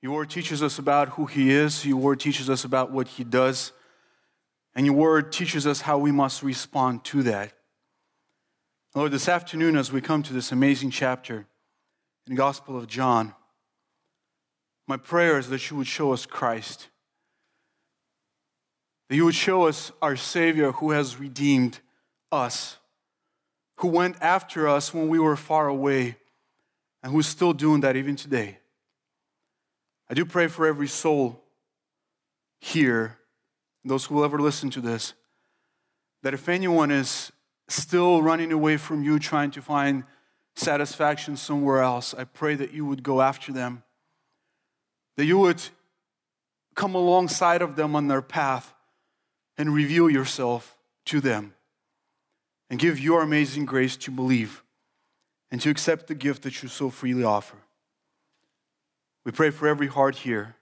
Your word teaches us about who He is, your word teaches us about what He does, and your word teaches us how we must respond to that. Lord, this afternoon, as we come to this amazing chapter in the Gospel of John, my prayer is that you would show us Christ, that you would show us our Savior who has redeemed us, who went after us when we were far away, and who's still doing that even today. I do pray for every soul here, those who will ever listen to this, that if anyone is still running away from you, trying to find satisfaction somewhere else, I pray that you would go after them, that you would come alongside of them on their path and reveal yourself to them and give your amazing grace to believe and to accept the gift that you so freely offer. We pray for every heart here.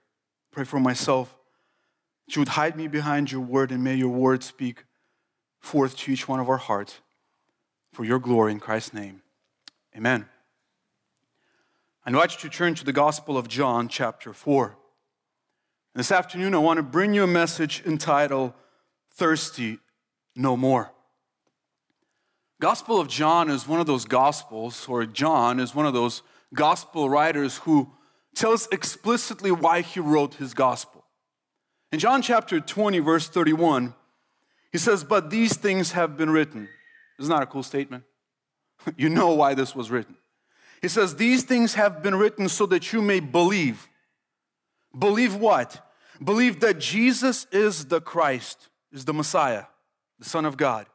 Pray for myself that you would hide me behind your word and may your word speak forth to each one of our hearts for your glory in Christ's name. Amen. I invite you to turn to the Gospel of John, chapter 4. And this afternoon, I want to bring you a message entitled Thirsty No More. Gospel of John is one of those Gospels, or John is one of those Gospel writers who tells explicitly why he wrote his Gospel. In John chapter 20, verse 31, he says, But these things have been written. Isn't that a cool statement? you know why this was written. He says, These things have been written so that you may believe. Believe what? Believe that Jesus is the Christ, is the Messiah, the Son of God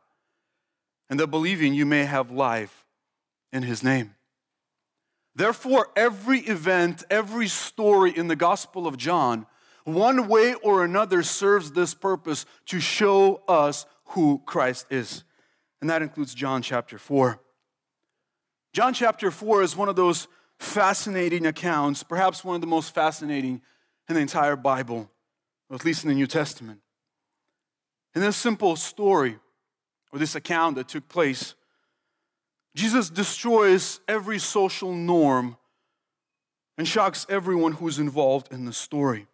and that believing you may have life in his name. Therefore, every event, every story in the Gospel of John, one way or another serves this purpose to show us who Christ is. And that includes John chapter 4. John chapter 4 is one of those fascinating accounts, perhaps one of the most fascinating in the entire Bible, or at least in the New Testament. In this simple story, or this account that took place, Jesus destroys every social norm and shocks everyone who's involved in the story.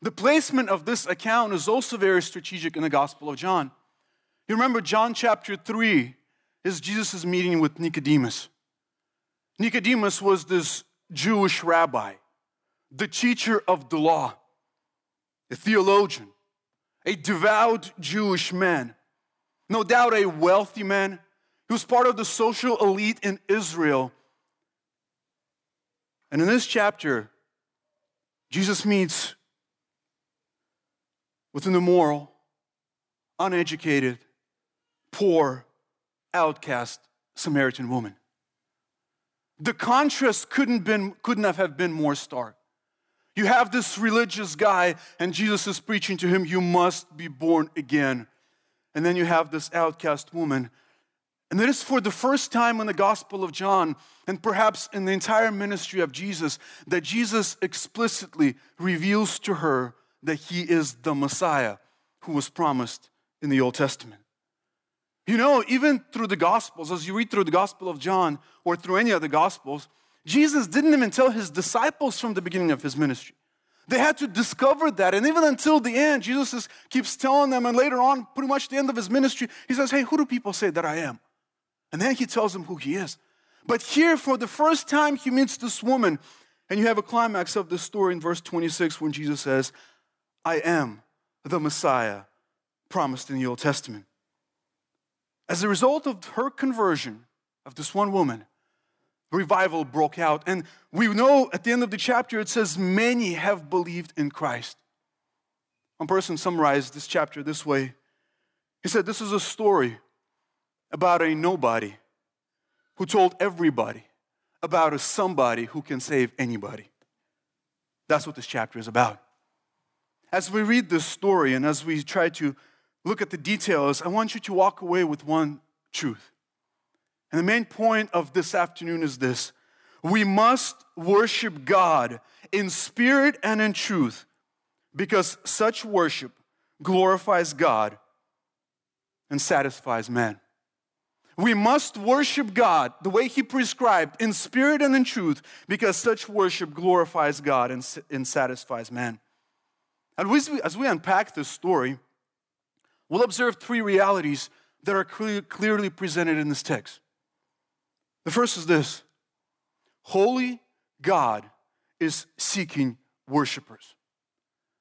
The placement of this account is also very strategic in the Gospel of John. You remember John chapter 3 is Jesus' meeting with Nicodemus. Nicodemus was this Jewish rabbi, the teacher of the law, a theologian, a devout Jewish man no doubt a wealthy man. Was part of the social elite in Israel. And in this chapter, Jesus meets with an immoral, uneducated, poor, outcast Samaritan woman. The contrast couldn't, been, couldn't have been more stark. You have this religious guy, and Jesus is preaching to him, You must be born again. And then you have this outcast woman. And it is for the first time in the Gospel of John, and perhaps in the entire ministry of Jesus, that Jesus explicitly reveals to her that he is the Messiah who was promised in the Old Testament. You know, even through the Gospels, as you read through the Gospel of John or through any of the Gospels, Jesus didn't even tell his disciples from the beginning of his ministry. They had to discover that. And even until the end, Jesus is, keeps telling them, and later on, pretty much the end of his ministry, he says, Hey, who do people say that I am? And then he tells them who he is. But here, for the first time, he meets this woman. And you have a climax of the story in verse 26 when Jesus says, I am the Messiah promised in the Old Testament. As a result of her conversion of this one woman, revival broke out. And we know at the end of the chapter it says, Many have believed in Christ. One person summarized this chapter this way He said, This is a story about a nobody who told everybody about a somebody who can save anybody. That's what this chapter is about. As we read this story and as we try to look at the details, I want you to walk away with one truth and the main point of this afternoon is this we must worship God in spirit and in truth because such worship glorifies God and satisfies man. We must worship God the way He prescribed, in spirit and in truth, because such worship glorifies God and, and satisfies man. And as we, as we unpack this story, we'll observe three realities that are clear, clearly presented in this text. The first is this Holy God is seeking worshipers.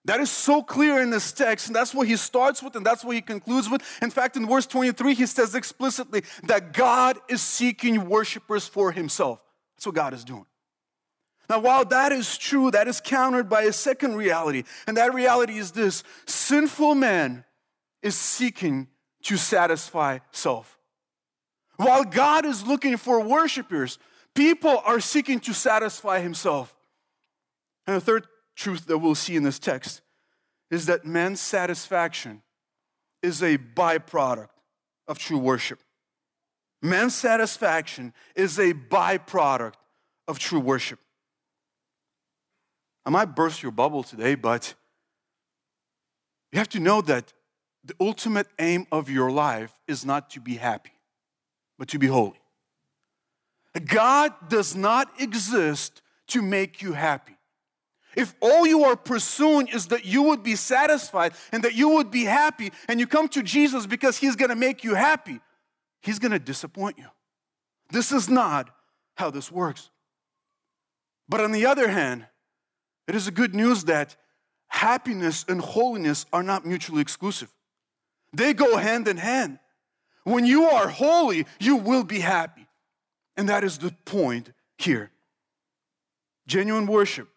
That is so clear in this text, and that's what he starts with, and that's what he concludes with. In fact, in verse 23, he says explicitly that God is seeking worshipers for himself. That's what God is doing. Now, while that is true, that is countered by a second reality, and that reality is this sinful man is seeking to satisfy self. While God is looking for worshipers, people are seeking to satisfy himself. And the third truth that we'll see in this text is that man's satisfaction is a byproduct of true worship. Man's satisfaction is a byproduct of true worship. I might burst your bubble today, but you have to know that the ultimate aim of your life is not to be happy, but to be holy. God does not exist to make you happy. If all you are pursuing is that you would be satisfied and that you would be happy, and you come to Jesus because He's gonna make you happy, He's gonna disappoint you. This is not how this works. But on the other hand, it is a good news that happiness and holiness are not mutually exclusive. They go hand in hand. When you are holy, you will be happy. And that is the point here. Genuine worship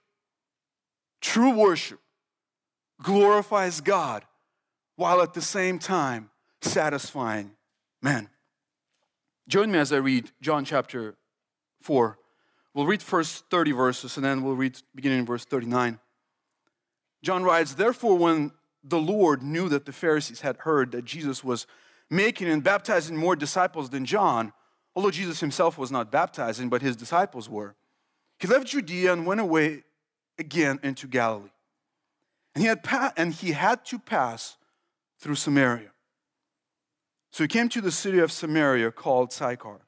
True worship glorifies God while at the same time satisfying man. Join me as I read John chapter 4. We'll read first 30 verses and then we'll read beginning in verse 39. John writes, Therefore, when the Lord knew that the Pharisees had heard that Jesus was making and baptizing more disciples than John, although Jesus himself was not baptizing, but his disciples were, he left Judea and went away again into Galilee. And he had, pa- and he had to pass through Samaria. So he came to the city of Samaria called Sychar,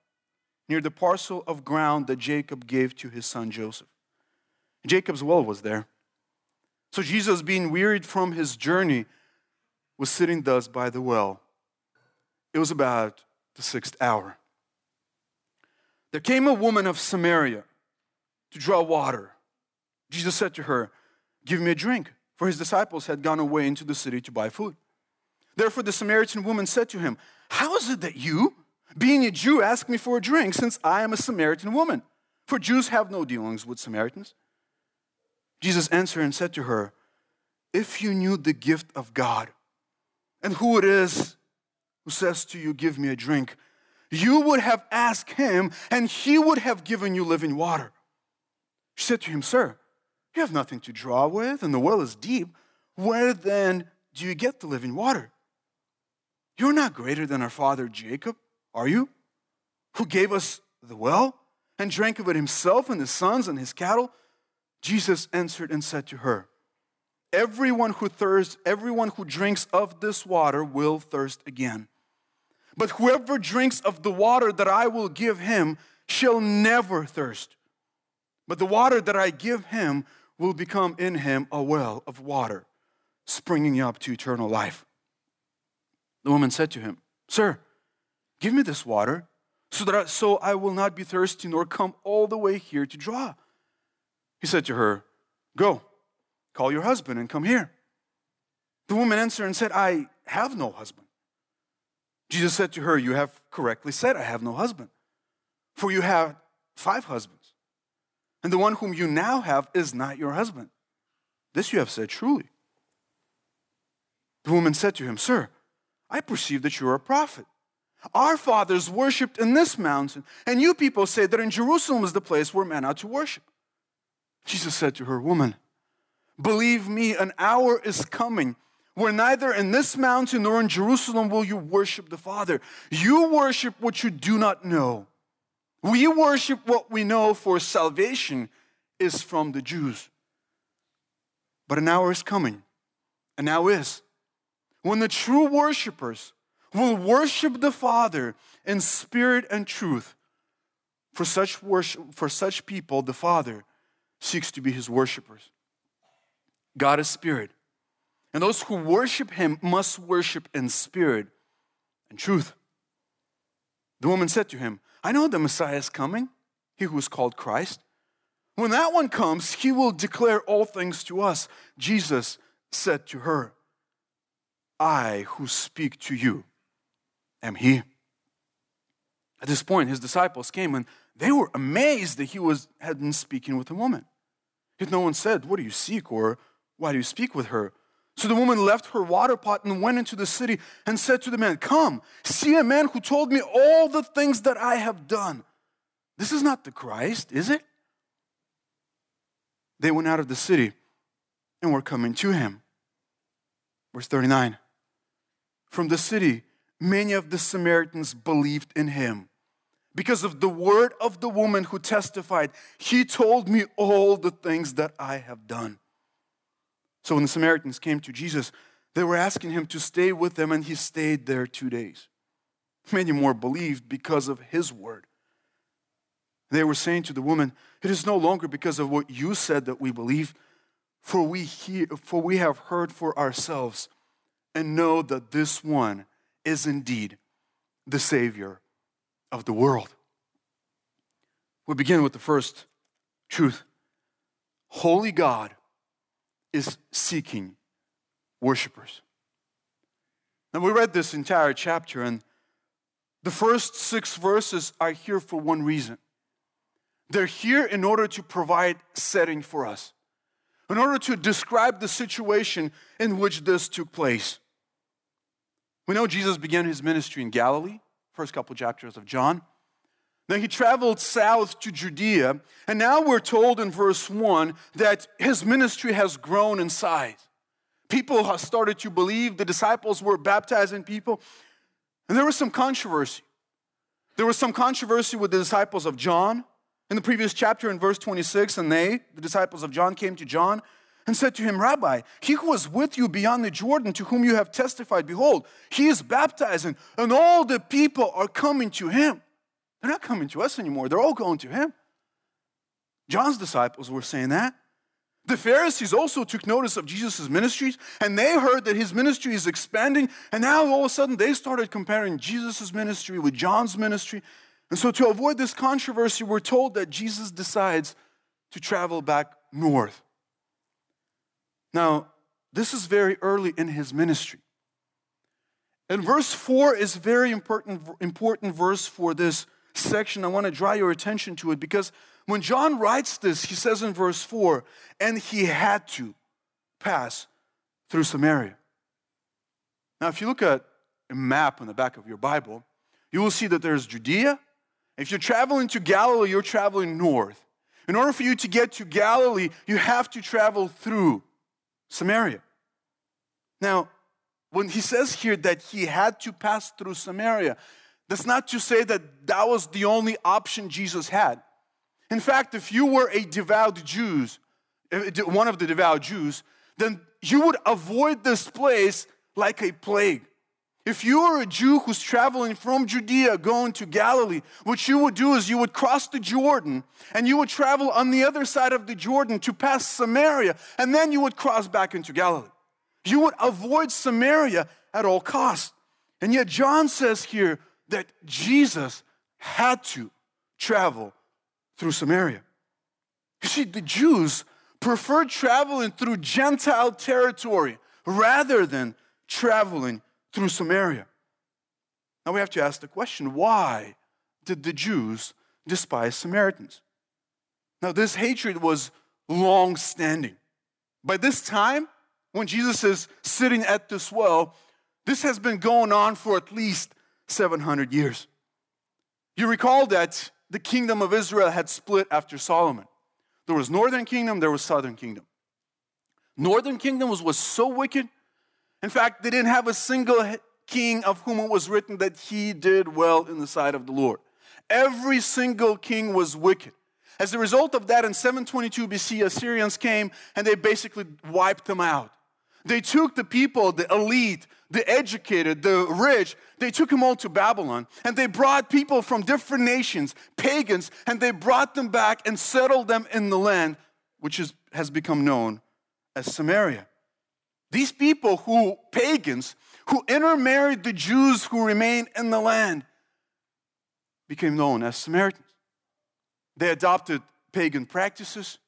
near the parcel of ground that Jacob gave to his son Joseph. Jacob's well was there. So Jesus, being wearied from his journey, was sitting thus by the well. It was about the sixth hour. There came a woman of Samaria to draw water. Jesus said to her, Give me a drink, for his disciples had gone away into the city to buy food. Therefore, the Samaritan woman said to him, How is it that you, being a Jew, ask me for a drink, since I am a Samaritan woman? For Jews have no dealings with Samaritans. Jesus answered and said to her, If you knew the gift of God and who it is who says to you, Give me a drink, you would have asked him, and he would have given you living water. She said to him, Sir, you have nothing to draw with, and the well is deep. Where then do you get the living water? You're not greater than our father Jacob, are you? Who gave us the well and drank of it himself and his sons and his cattle? Jesus answered and said to her, Everyone who thirsts, everyone who drinks of this water will thirst again. But whoever drinks of the water that I will give him shall never thirst. But the water that I give him will become in him a well of water, springing up to eternal life. The woman said to him, Sir, give me this water, so that I, so I will not be thirsty nor come all the way here to draw. He said to her, Go, call your husband and come here. The woman answered and said, I have no husband. Jesus said to her, You have correctly said, I have no husband. For you have five husbands and the one whom you now have is not your husband. This you have said truly. The woman said to him, Sir, I perceive that you are a prophet. Our fathers worshipped in this mountain, and you people say that in Jerusalem is the place where men are to worship. Jesus said to her, Woman, believe me, an hour is coming where neither in this mountain nor in Jerusalem will you worship the Father. You worship what you do not know. We worship what we know for salvation is from the Jews. But an hour is coming, and now is, when the true worshipers will worship the Father in spirit and truth. For such, worship, for such people, the Father seeks to be his worshipers. God is spirit, and those who worship him must worship in spirit and truth. The woman said to him, I know the Messiah is coming, he who is called Christ. When that one comes, he will declare all things to us. Jesus said to her, I who speak to you am he. At this point, his disciples came and they were amazed that he was, had been speaking with a woman. Yet no one said, What do you seek? or Why do you speak with her? So the woman left her water pot and went into the city and said to the man, Come, see a man who told me all the things that I have done. This is not the Christ, is it? They went out of the city and were coming to him. Verse 39 From the city, many of the Samaritans believed in him because of the word of the woman who testified, He told me all the things that I have done. So when the Samaritans came to Jesus, they were asking him to stay with them, and he stayed there two days. Many more believed because of his word. They were saying to the woman, It is no longer because of what you said that we believe, for we, hear, for we have heard for ourselves and know that this one is indeed the Savior of the world. We begin with the first truth Holy God is seeking worshipers. Now, we read this entire chapter, and the first six verses are here for one reason. They're here in order to provide setting for us, in order to describe the situation in which this took place. We know Jesus began his ministry in Galilee, first couple chapters of John. Then he traveled south to Judea, and now we're told in verse 1 that his ministry has grown in size. People have started to believe, the disciples were baptizing people, and there was some controversy. There was some controversy with the disciples of John. In the previous chapter, in verse 26, and they, the disciples of John, came to John and said to him, Rabbi, he who was with you beyond the Jordan, to whom you have testified, behold, he is baptizing, and all the people are coming to him. They're not coming to us anymore. They're all going to him. John's disciples were saying that. The Pharisees also took notice of Jesus' ministries, and they heard that his ministry is expanding, and now all of a sudden they started comparing Jesus' ministry with John's ministry. And so, to avoid this controversy, we're told that Jesus decides to travel back north. Now, this is very early in his ministry. And verse 4 is very important, important verse for this section, I want to draw your attention to it because when John writes this, he says in verse 4, and he had to pass through Samaria. Now, if you look at a map on the back of your Bible, you will see that there's Judea. If you're traveling to Galilee, you're traveling north. In order for you to get to Galilee, you have to travel through Samaria. Now, when he says here that he had to pass through Samaria, that's not to say that that was the only option Jesus had. In fact, if you were a devout Jew, eh, one of the devout Jews, then you would avoid this place like a plague. If you are a Jew who's traveling from Judea going to Galilee, what you would do is you would cross the Jordan and you would travel on the other side of the Jordan to pass Samaria, and then you would cross back into Galilee. You would avoid Samaria at all costs. And yet, John says here that Jesus had to travel through Samaria. You see, the Jews preferred traveling through Gentile territory rather than traveling through Samaria. Now we have to ask the question why did the Jews despise Samaritans? Now, this hatred was long standing. By this time, when Jesus is sitting at this well, this has been going on for at least 700 years. You recall that the kingdom of Israel had split after Solomon. There was northern kingdom, there was southern kingdom. Northern kingdom was, was so wicked. In fact, they didn't have a single king of whom it was written that he did well in the sight of the Lord. Every single king was wicked. As a result of that, in 722 BC, Assyrians came and they basically wiped them out. They took the people, the elite, the educated, the rich, they took them all to Babylon and they brought people from different nations, pagans, and they brought them back and settled them in the land which is, has become known as Samaria. These people who, pagans, who intermarried the Jews who remained in the land, became known as Samaritans. They adopted pagan practices.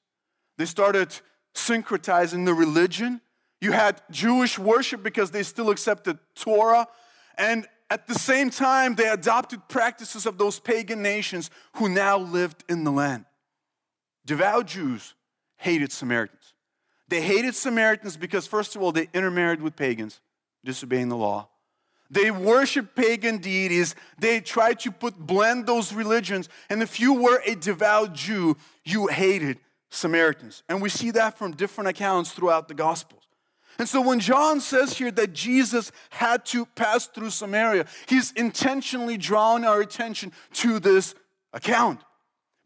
They started syncretizing the religion. You had Jewish worship because they still accepted Torah. And at the same time, they adopted practices of those pagan nations who now lived in the land. Devout Jews hated Samaritans. They hated Samaritans because, first of all, they intermarried with pagans, disobeying the law. They worshiped pagan deities. They tried to put blend those religions. And if you were a devout Jew, you hated Samaritans. And we see that from different accounts throughout the Gospels. And so when John says here that Jesus had to pass through Samaria, he's intentionally drawing our attention to this account.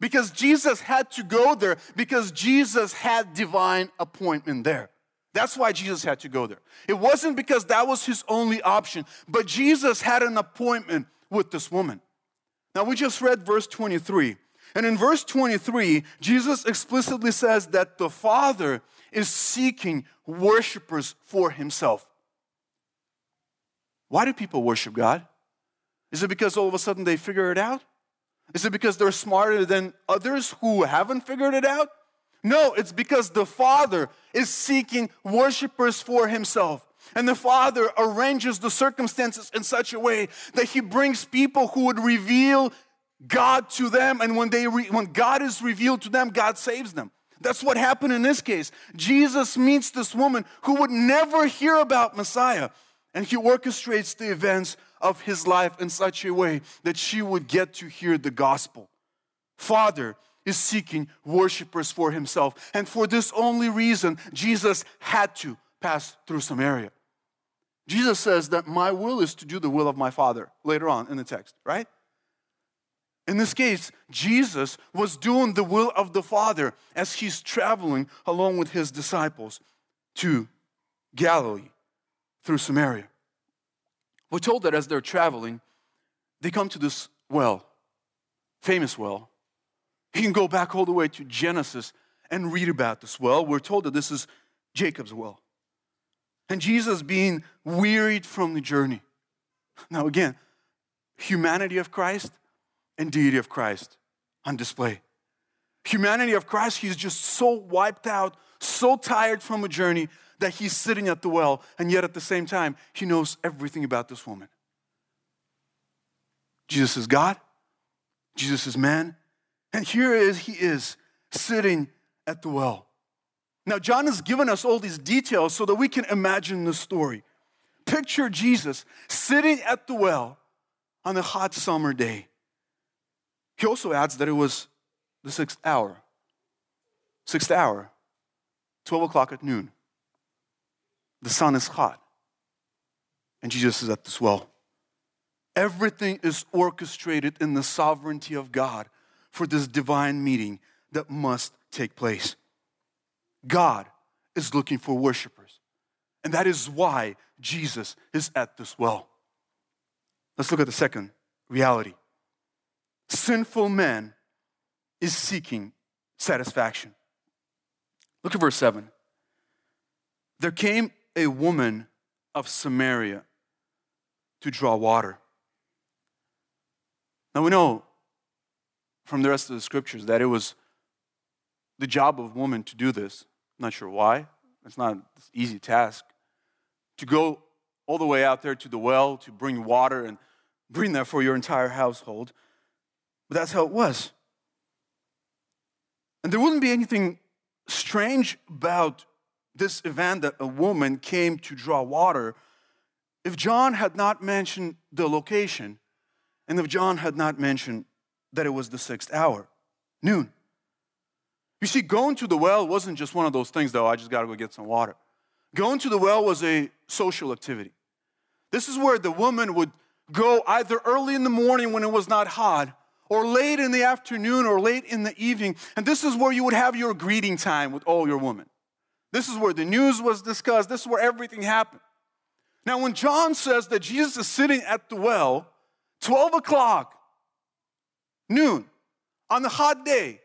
Because Jesus had to go there because Jesus had divine appointment there. That's why Jesus had to go there. It wasn't because that was his only option, but Jesus had an appointment with this woman. Now, we just read verse 23. And in verse 23, Jesus explicitly says that the Father is seeking worshipers for himself. Why do people worship God? Is it because all of a sudden they figure it out? Is it because they're smarter than others who haven't figured it out? No, it's because the Father is seeking worshipers for himself. And the Father arranges the circumstances in such a way that he brings people who would reveal God to them. And when, they re- when God is revealed to them, God saves them. That's what happened in this case. Jesus meets this woman who would never hear about Messiah. And he orchestrates the events of his life in such a way that she would get to hear the gospel. Father, is seeking worshipers for himself. And for this only reason, Jesus had to pass through Samaria. Jesus says that my will is to do the will of my Father later on in the text, right? In this case, Jesus was doing the will of the Father as he's traveling along with his disciples to Galilee through Samaria. We're told that as they're traveling, they come to this well, famous well, you can go back all the way to Genesis and read about this well. We're told that this is Jacob's well. And Jesus being wearied from the journey. Now, again, humanity of Christ and deity of Christ on display. Humanity of Christ, he's just so wiped out, so tired from a journey that he's sitting at the well, and yet at the same time, he knows everything about this woman. Jesus is God, Jesus is man, and here is he is sitting at the well. Now, John has given us all these details so that we can imagine the story. Picture Jesus sitting at the well on a hot summer day. He also adds that it was the sixth hour. Sixth hour, 12 o'clock at noon. The sun is hot, and Jesus is at this well. Everything is orchestrated in the sovereignty of God for this divine meeting that must take place. God is looking for worshipers. And that is why Jesus is at this well. Let's look at the second reality. Sinful man is seeking satisfaction. Look at verse 7. There came a woman of Samaria to draw water. Now we know from the rest of the scriptures that it was the job of woman to do this. I'm not sure why. It's not an easy task. To go all the way out there to the well to bring water and bring that for your entire household. That's how it was. And there wouldn't be anything strange about this event that a woman came to draw water if John had not mentioned the location and if John had not mentioned that it was the sixth hour, noon. You see, going to the well wasn't just one of those things, though, I just got to go get some water. Going to the well was a social activity. This is where the woman would go either early in the morning when it was not hot, or late in the afternoon, or late in the evening. And this is where you would have your greeting time with all your women. This is where the news was discussed. This is where everything happened. Now, when John says that Jesus is sitting at the well, 12 o'clock, noon, on a hot day,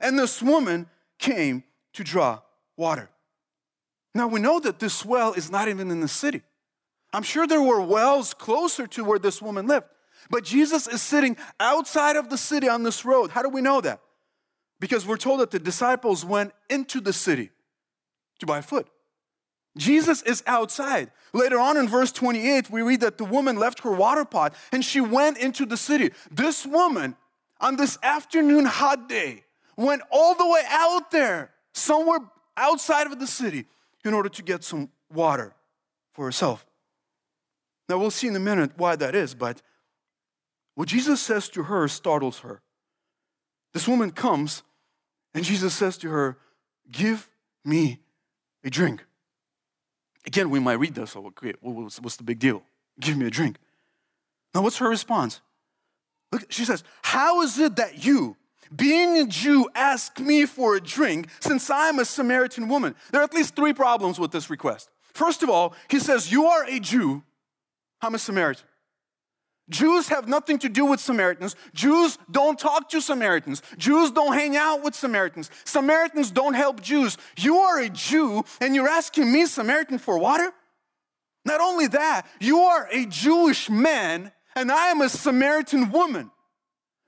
and this woman came to draw water. Now, we know that this well is not even in the city. I'm sure there were wells closer to where this woman lived. But Jesus is sitting outside of the city on this road. How do we know that? Because we're told that the disciples went into the city to buy food. Jesus is outside. Later on in verse 28, we read that the woman left her water pot and she went into the city. This woman, on this afternoon hot day, went all the way out there, somewhere outside of the city, in order to get some water for herself. Now, we'll see in a minute why that is, but what Jesus says to her startles her. This woman comes and Jesus says to her, Give me a drink. Again, we might read this, oh, okay, what's, what's the big deal? Give me a drink. Now, what's her response? Look, she says, How is it that you, being a Jew, ask me for a drink since I'm a Samaritan woman? There are at least three problems with this request. First of all, he says, You are a Jew, I'm a Samaritan. Jews have nothing to do with Samaritans. Jews don't talk to Samaritans. Jews don't hang out with Samaritans. Samaritans don't help Jews. You are a Jew and you're asking me, Samaritan, for water? Not only that, you are a Jewish man and I am a Samaritan woman.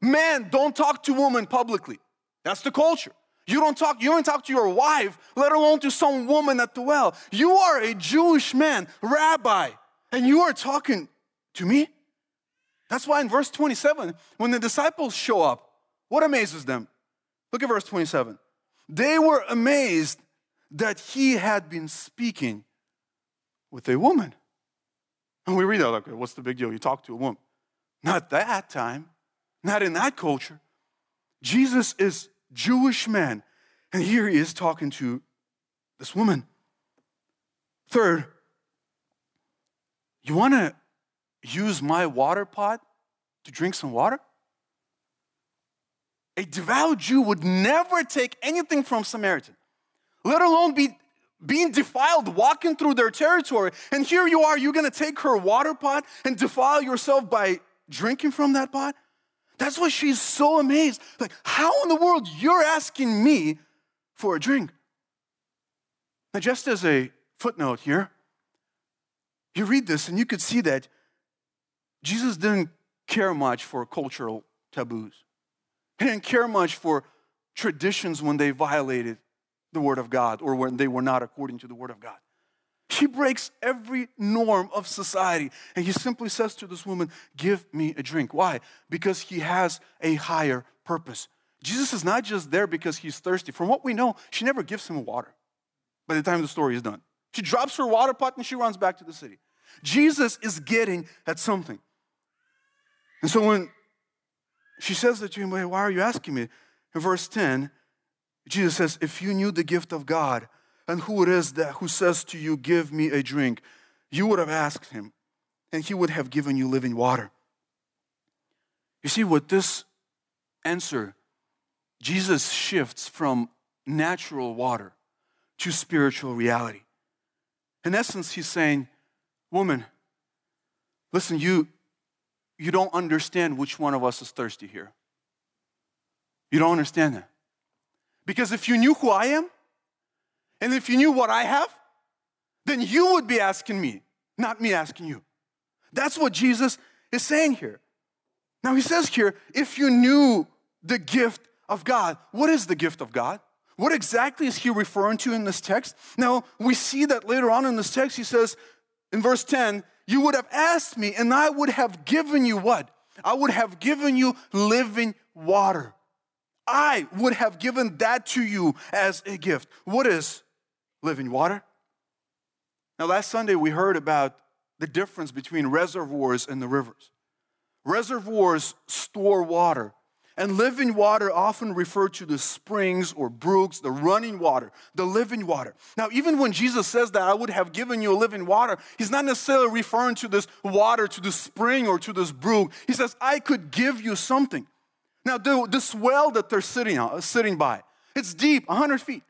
Man, don't talk to women publicly. That's the culture. You don't talk, you don't talk to your wife, let alone to some woman at the well. You are a Jewish man, rabbi, and you are talking to me? That's why in verse 27, when the disciples show up, what amazes them? Look at verse 27. They were amazed that he had been speaking with a woman. And we read that, like, what's the big deal? You talk to a woman. Not that time, not in that culture. Jesus is Jewish man, and here he is talking to this woman. Third, you want to use my water pot to drink some water? A devout Jew would never take anything from Samaritan, let alone be being defiled walking through their territory. And here you are, you're gonna take her water pot and defile yourself by drinking from that pot? That's why she's so amazed. Like, how in the world you're asking me for a drink? Now, just as a footnote here, you read this and you could see that Jesus didn't care much for cultural taboos. He didn't care much for traditions when they violated the Word of God or when they were not according to the Word of God. He breaks every norm of society and he simply says to this woman, Give me a drink. Why? Because he has a higher purpose. Jesus is not just there because he's thirsty. From what we know, she never gives him water by the time the story is done. She drops her water pot and she runs back to the city. Jesus is getting at something. And so when she says that to him, Why are you asking me? In verse 10, Jesus says, If you knew the gift of God and who it is that who says to you, Give me a drink, you would have asked him, and he would have given you living water. You see, with this answer, Jesus shifts from natural water to spiritual reality. In essence, he's saying, Woman, listen, you, you don't understand which one of us is thirsty here. You don't understand that. Because if you knew who I am, and if you knew what I have, then you would be asking me, not me asking you. That's what Jesus is saying here. Now, he says here, if you knew the gift of God, what is the gift of God? What exactly is he referring to in this text? Now, we see that later on in this text, he says in verse 10, you would have asked me, and I would have given you what? I would have given you living water. I would have given that to you as a gift. What is living water? Now, last Sunday we heard about the difference between reservoirs and the rivers. Reservoirs store water, and living water often referred to the springs or brooks, the running water, the living water. Now, even when Jesus says that I would have given you a living water, he's not necessarily referring to this water, to the spring or to this brook. He says, I could give you something. Now, the, this well that they're sitting, on, sitting by, it's deep, 100 feet.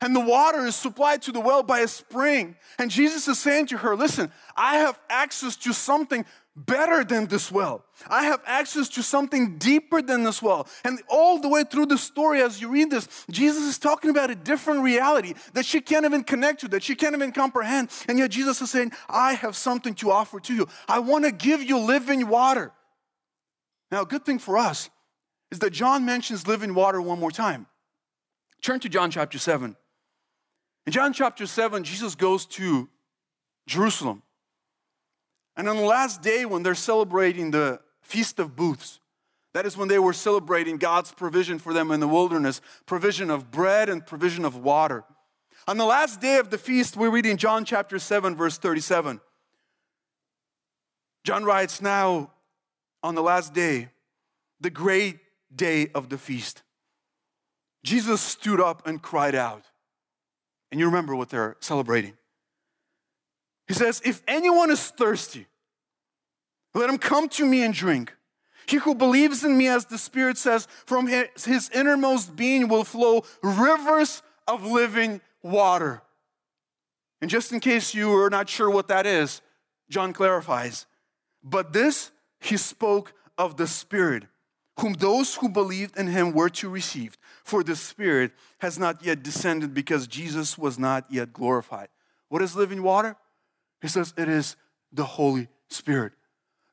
And the water is supplied to the well by a spring. And Jesus is saying to her, Listen, I have access to something better than this well. I have access to something deeper than this well. And all the way through the story, as you read this, Jesus is talking about a different reality that she can't even connect to, that she can't even comprehend. And yet Jesus is saying, I have something to offer to you. I want to give you living water. Now, a good thing for us is that John mentions living water one more time. Turn to John chapter 7. In John chapter 7, Jesus goes to Jerusalem. And on the last day, when they're celebrating the Feast of Booths, that is when they were celebrating God's provision for them in the wilderness provision of bread and provision of water. On the last day of the feast, we read in John chapter 7, verse 37. John writes, Now, on the last day, the great day of the feast, Jesus stood up and cried out. And you remember what they're celebrating. He says, If anyone is thirsty, let him come to me and drink. He who believes in me, as the Spirit says, from his innermost being will flow rivers of living water. And just in case you are not sure what that is, John clarifies. But this he spoke of the Spirit, whom those who believed in him were to receive. For the Spirit has not yet descended because Jesus was not yet glorified. What is living water? He says it is the Holy Spirit.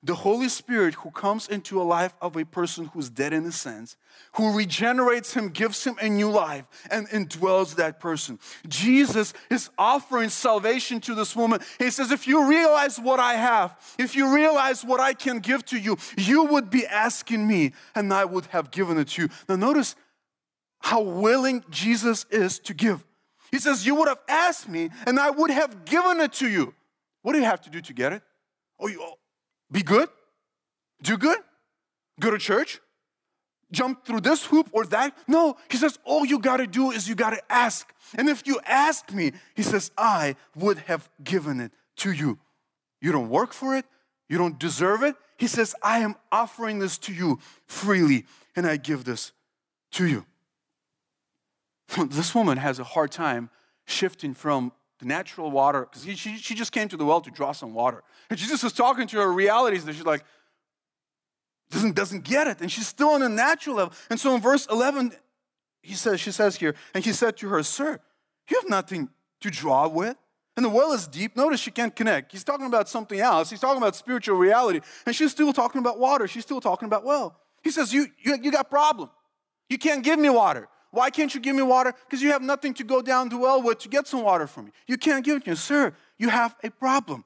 The Holy Spirit who comes into a life of a person who's dead in a sins, who regenerates him, gives him a new life, and indwells that person. Jesus is offering salvation to this woman. He says, If you realize what I have, if you realize what I can give to you, you would be asking me, and I would have given it to you. Now, notice how willing Jesus is to give. He says, You would have asked me, and I would have given it to you. What do you have to do to get it? Oh, you be good? Do good? Go to church? Jump through this hoop or that? No, he says, all you gotta do is you gotta ask. And if you ask me, he says, I would have given it to you. You don't work for it, you don't deserve it. He says, I am offering this to you freely, and I give this to you. This woman has a hard time shifting from the natural water, because she, she just came to the well to draw some water. And Jesus is talking to her realities that she's like, doesn't, doesn't get it. And she's still on a natural level. And so in verse 11, he says, she says here, and he said to her, Sir, you have nothing to draw with. And the well is deep. Notice she can't connect. He's talking about something else. He's talking about spiritual reality. And she's still talking about water. She's still talking about well. He says, You, you, you got problem. You can't give me water. Why can't you give me water? Because you have nothing to go down the well with to get some water from me. You can't give it to me. Sir, you have a problem.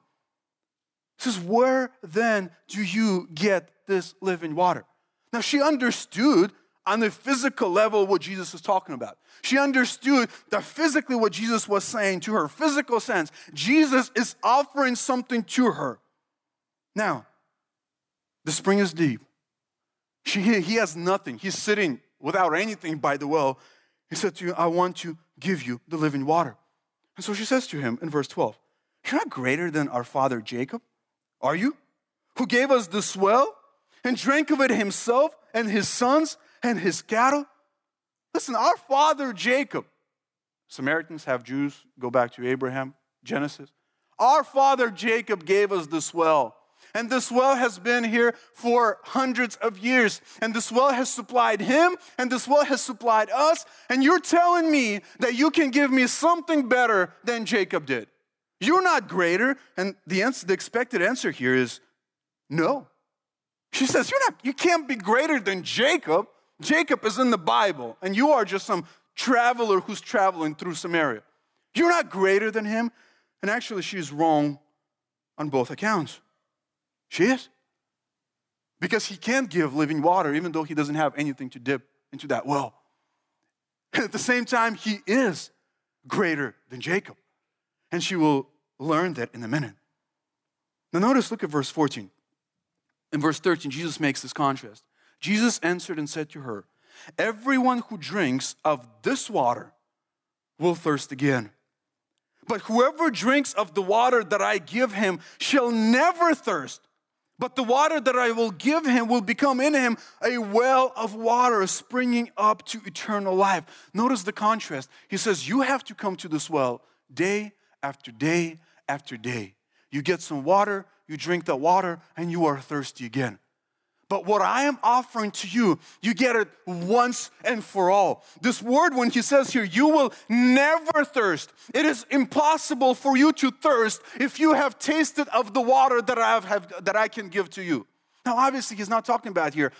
He says, Where then do you get this living water? Now, she understood on the physical level what Jesus was talking about. She understood that physically what Jesus was saying to her, physical sense. Jesus is offering something to her. Now, the spring is deep. She, he has nothing. He's sitting without anything by the well, he said to you, I want to give you the living water. And so she says to him in verse 12, You're not greater than our father Jacob, are you? Who gave us this well and drank of it himself and his sons and his cattle? Listen, our father Jacob, Samaritans have Jews, go back to Abraham, Genesis. Our father Jacob gave us this well and this well has been here for hundreds of years. And this well has supplied him, and this well has supplied us. And you're telling me that you can give me something better than Jacob did. You're not greater. And the, answer, the expected answer here is no. She says, You're not, you can't be greater than Jacob. Jacob is in the Bible, and you are just some traveler who's traveling through Samaria. You're not greater than him. And actually, she's wrong on both accounts. She is. Because he can't give living water, even though he doesn't have anything to dip into that well. And at the same time, he is greater than Jacob. And she will learn that in a minute. Now, notice, look at verse 14. In verse 13, Jesus makes this contrast. Jesus answered and said to her, Everyone who drinks of this water will thirst again. But whoever drinks of the water that I give him shall never thirst. But the water that I will give him will become in him a well of water springing up to eternal life. Notice the contrast. He says, You have to come to this well day after day after day. You get some water, you drink that water, and you are thirsty again. But what I am offering to you, you get it once and for all. This word, when he says here, you will never thirst. It is impossible for you to thirst if you have tasted of the water that I have, have that I can give to you. Now, obviously, he's not talking about here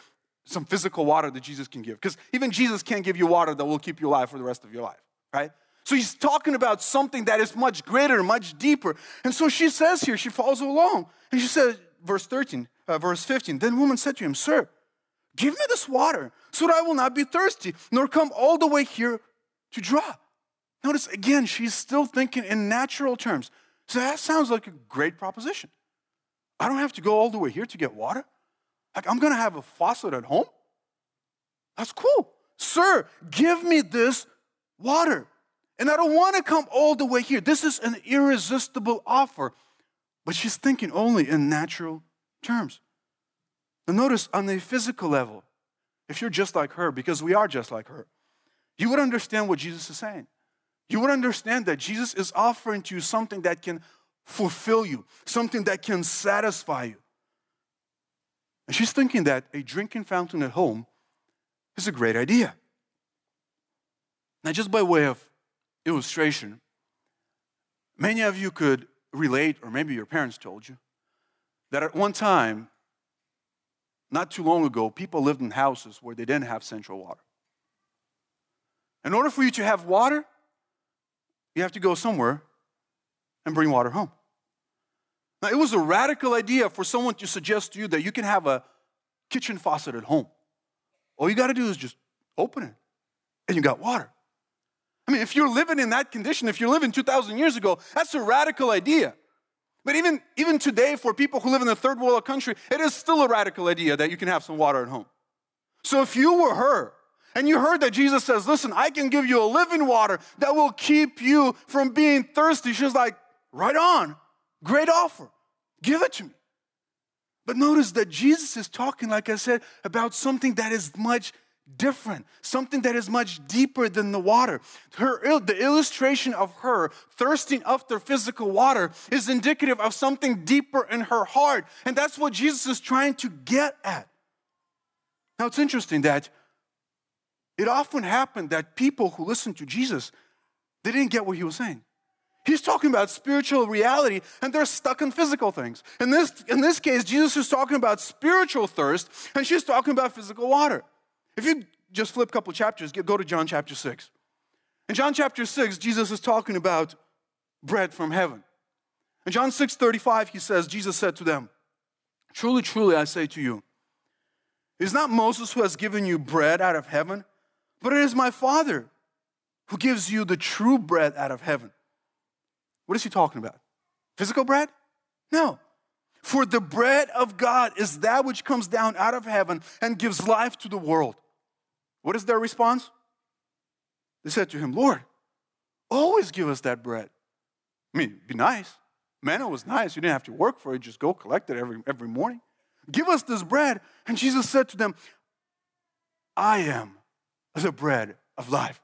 some physical water that Jesus can give, because even Jesus can't give you water that will keep you alive for the rest of your life, right? So he's talking about something that is much greater, much deeper. And so she says here, she follows along, and she says, verse 13, uh, verse 15. Then woman said to him, Sir, give me this water so that I will not be thirsty, nor come all the way here to draw. Notice again, she's still thinking in natural terms. So that sounds like a great proposition. I don't have to go all the way here to get water. Like, I'm gonna have a faucet at home. That's cool. Sir, give me this water. And I don't wanna come all the way here. This is an irresistible offer. But she's thinking only in natural terms. Now, notice on the physical level, if you're just like her, because we are just like her, you would understand what Jesus is saying. You would understand that Jesus is offering to you something that can fulfill you, something that can satisfy you. And she's thinking that a drinking fountain at home is a great idea. Now, just by way of illustration, many of you could relate, or maybe your parents told you, that at one time, not too long ago, people lived in houses where they didn't have central water. In order for you to have water, you have to go somewhere and bring water home. Now, it was a radical idea for someone to suggest to you that you can have a kitchen faucet at home. All you got to do is just open it, and you got water. I mean, if you're living in that condition, if you're living 2,000 years ago, that's a radical idea. But even, even today, for people who live in a third world country, it is still a radical idea that you can have some water at home. So if you were her, and you heard that Jesus says, Listen, I can give you a living water that will keep you from being thirsty. She's like, Right on. Great offer. Give it to me. But notice that Jesus is talking, like I said, about something that is much different, something that is much deeper than the water. Her, the illustration of her thirsting after physical water is indicative of something deeper in her heart. And that's what Jesus is trying to get at. Now, it's interesting that it often happened that people who listened to Jesus, they didn't get what he was saying. He's talking about spiritual reality and they're stuck in physical things. In this, in this case, Jesus is talking about spiritual thirst and she's talking about physical water. If you just flip a couple chapters, go to John chapter 6. In John chapter 6, Jesus is talking about bread from heaven. In John 6 35, he says, Jesus said to them, Truly, truly, I say to you, it is not Moses who has given you bread out of heaven, but it is my Father who gives you the true bread out of heaven. What is he talking about? Physical bread? No. For the bread of God is that which comes down out of heaven and gives life to the world. What is their response? They said to him, Lord, always give us that bread. I mean, be nice. Manna was nice. You didn't have to work for it, just go collect it every, every morning. Give us this bread. And Jesus said to them, I am the bread of life.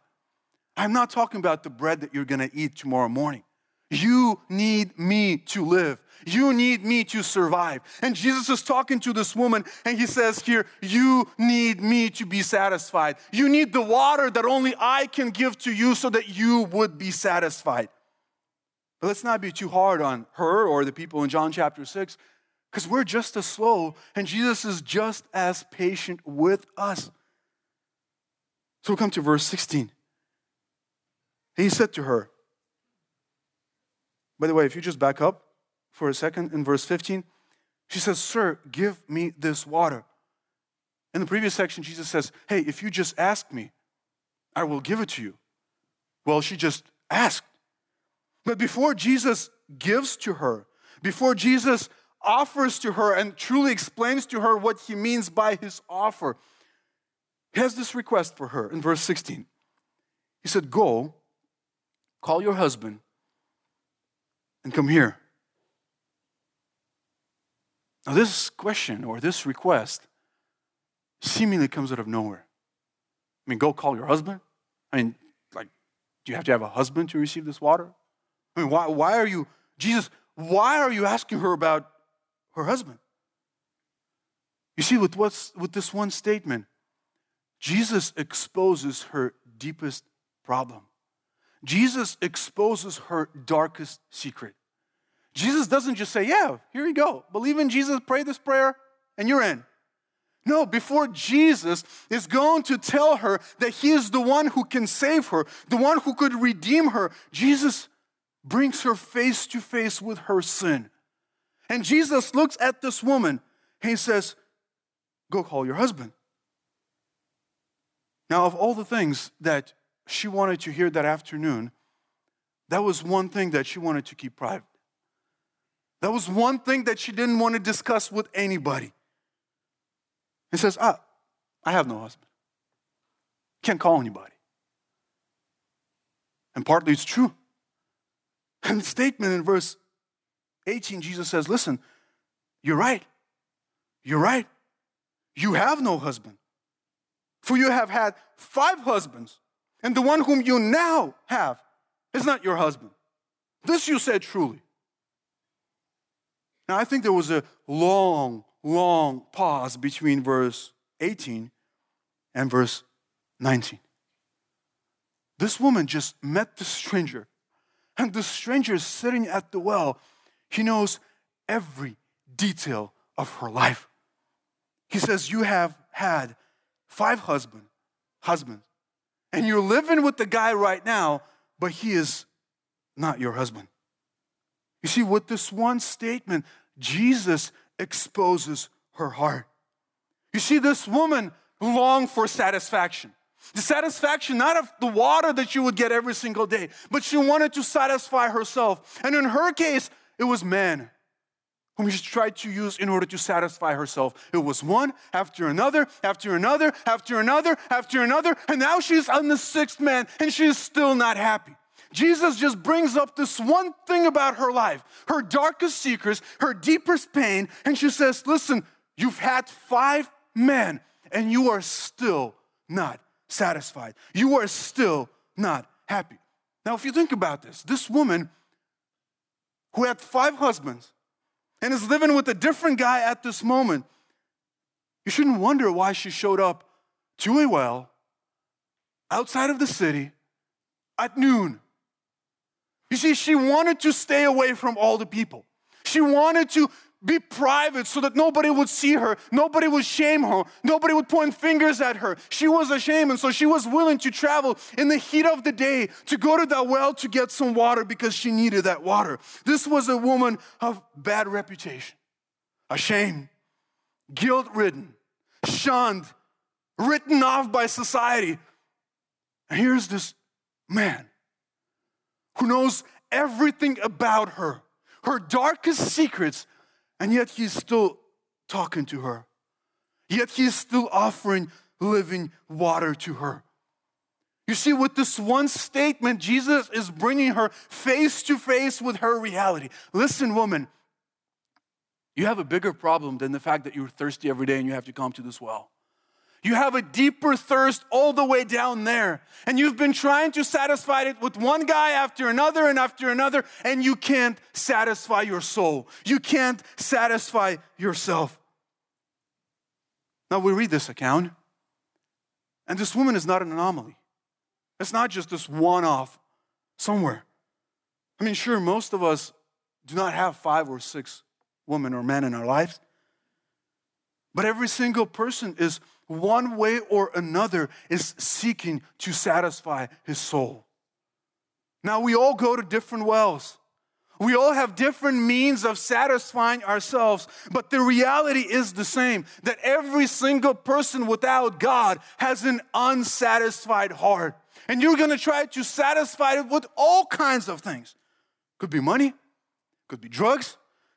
I'm not talking about the bread that you're going to eat tomorrow morning. You need me to live. You need me to survive. And Jesus is talking to this woman, and he says here, You need me to be satisfied. You need the water that only I can give to you so that you would be satisfied. But let's not be too hard on her or the people in John chapter 6, because we're just as slow, and Jesus is just as patient with us. So we come to verse 16. he said to her, by the way, if you just back up for a second in verse 15, she says, Sir, give me this water. In the previous section, Jesus says, Hey, if you just ask me, I will give it to you. Well, she just asked. But before Jesus gives to her, before Jesus offers to her and truly explains to her what he means by his offer, he has this request for her in verse 16. He said, Go, call your husband, and come here. Now, this question or this request seemingly comes out of nowhere. I mean, go call your husband. I mean, like, do you have to have a husband to receive this water? I mean, why, why are you, Jesus, why are you asking her about her husband? You see, with, what's, with this one statement, Jesus exposes her deepest problem. Jesus exposes her darkest secret. Jesus doesn't just say, Yeah, here you go. Believe in Jesus, pray this prayer, and you're in. No, before Jesus is going to tell her that he is the one who can save her, the one who could redeem her, Jesus brings her face to face with her sin. And Jesus looks at this woman and he says, Go call your husband. Now, of all the things that she wanted to hear that afternoon, that was one thing that she wanted to keep private. That was one thing that she didn't want to discuss with anybody. He says, Ah, I have no husband. Can't call anybody. And partly it's true. And the statement in verse 18, Jesus says, Listen, you're right. You're right. You have no husband. For you have had five husbands, and the one whom you now have is not your husband. This you said truly. Now, I think there was a long, long pause between verse 18 and verse 19. This woman just met the stranger, and the stranger is sitting at the well. He knows every detail of her life. He says, You have had five husband, husbands, and you're living with the guy right now, but he is not your husband. You see, with this one statement, Jesus exposes her heart. You see, this woman longed for satisfaction. The satisfaction not of the water that she would get every single day, but she wanted to satisfy herself. And in her case, it was man whom she tried to use in order to satisfy herself. It was one after another, after another, after another, after another, and now she's on the sixth man and she is still not happy. Jesus just brings up this one thing about her life, her darkest secrets, her deepest pain, and she says, Listen, you've had five men and you are still not satisfied. You are still not happy. Now, if you think about this, this woman who had five husbands and is living with a different guy at this moment, you shouldn't wonder why she showed up to a well outside of the city at noon. You see, she wanted to stay away from all the people. She wanted to be private so that nobody would see her, nobody would shame her, nobody would point fingers at her. She was ashamed, and so she was willing to travel in the heat of the day to go to that well to get some water because she needed that water. This was a woman of bad reputation, ashamed, guilt ridden, shunned, written off by society. And here's this man who knows everything about her, her darkest secrets, and yet he's still talking to her. Yet he's still offering living water to her. You see, with this one statement, Jesus is bringing her face to face with her reality. Listen, woman, you have a bigger problem than the fact that you're thirsty every day and you have to come to this well. You have a deeper thirst all the way down there. And you've been trying to satisfy it with one guy after another and after another, and you can't satisfy your soul. You can't satisfy yourself. Now we read this account, and this woman is not an anomaly. It's not just this one off somewhere. I mean, sure, most of us do not have five or six women or men in our lives, but every single person is one way or another, is seeking to satisfy his soul. Now, we all go to different wells. We all have different means of satisfying ourselves, but the reality is the same that every single person without God has an unsatisfied heart. And you're gonna try to satisfy it with all kinds of things. Could be money, could be drugs,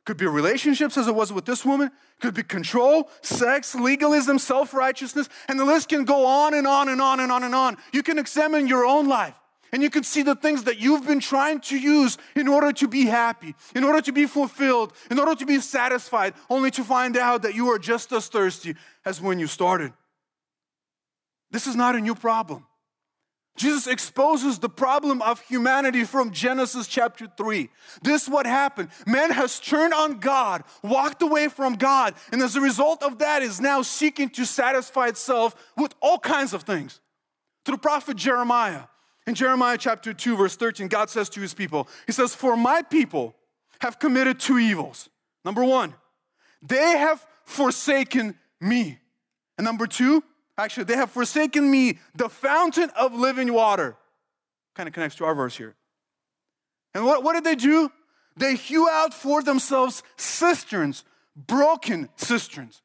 could be relationships, as it was with this woman. Could be control, sex, legalism, self righteousness, and the list can go on and on and on and on and on. You can examine your own life. And you can see the things that you've been trying to use in order to be happy, in order to be fulfilled, in order to be satisfied, only to find out that you are just as thirsty as when you started. This is not a new problem. Jesus exposes the problem of humanity from Genesis chapter 3. This is what happened. Man has turned on God, walked away from God, and as a result of that is now seeking to satisfy itself with all kinds of things. To the prophet Jeremiah, in Jeremiah chapter 2 verse 13, God says to his people, he says, "For my people have committed two evils. Number 1, they have forsaken me. And number 2, Actually, they have forsaken me, the fountain of living water. Kind of connects to our verse here. And what, what did they do? They hew out for themselves cisterns, broken cisterns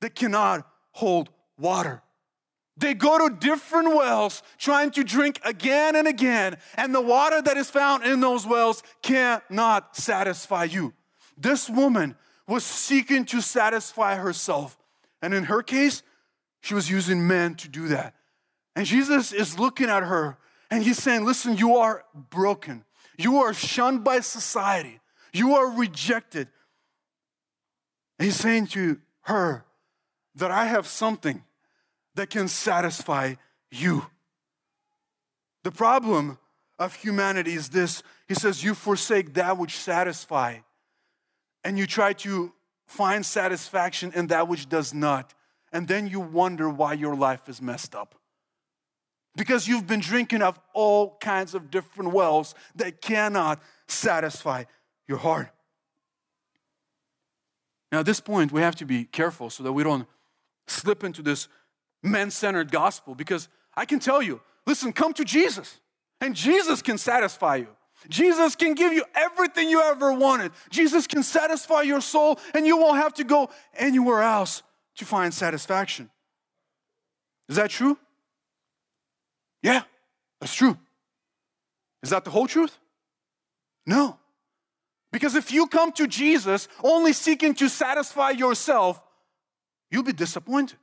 that cannot hold water. They go to different wells trying to drink again and again, and the water that is found in those wells cannot satisfy you. This woman was seeking to satisfy herself. And in her case, she was using men to do that. And Jesus is looking at her and he's saying, Listen, you are broken. You are shunned by society. You are rejected. And he's saying to her that I have something that can satisfy you. The problem of humanity is this He says, You forsake that which satisfies, and you try to find satisfaction in that which does not and then you wonder why your life is messed up. Because you've been drinking of all kinds of different wells that cannot satisfy your heart. Now, at this point, we have to be careful so that we don't slip into this men centered gospel because I can tell you listen, come to Jesus, and Jesus can satisfy you. Jesus can give you everything you ever wanted. Jesus can satisfy your soul, and you won't have to go anywhere else to find satisfaction. Is that true? Yeah, that's true. Is that the whole truth? No. Because if you come to Jesus only seeking to satisfy yourself, you'll be disappointed.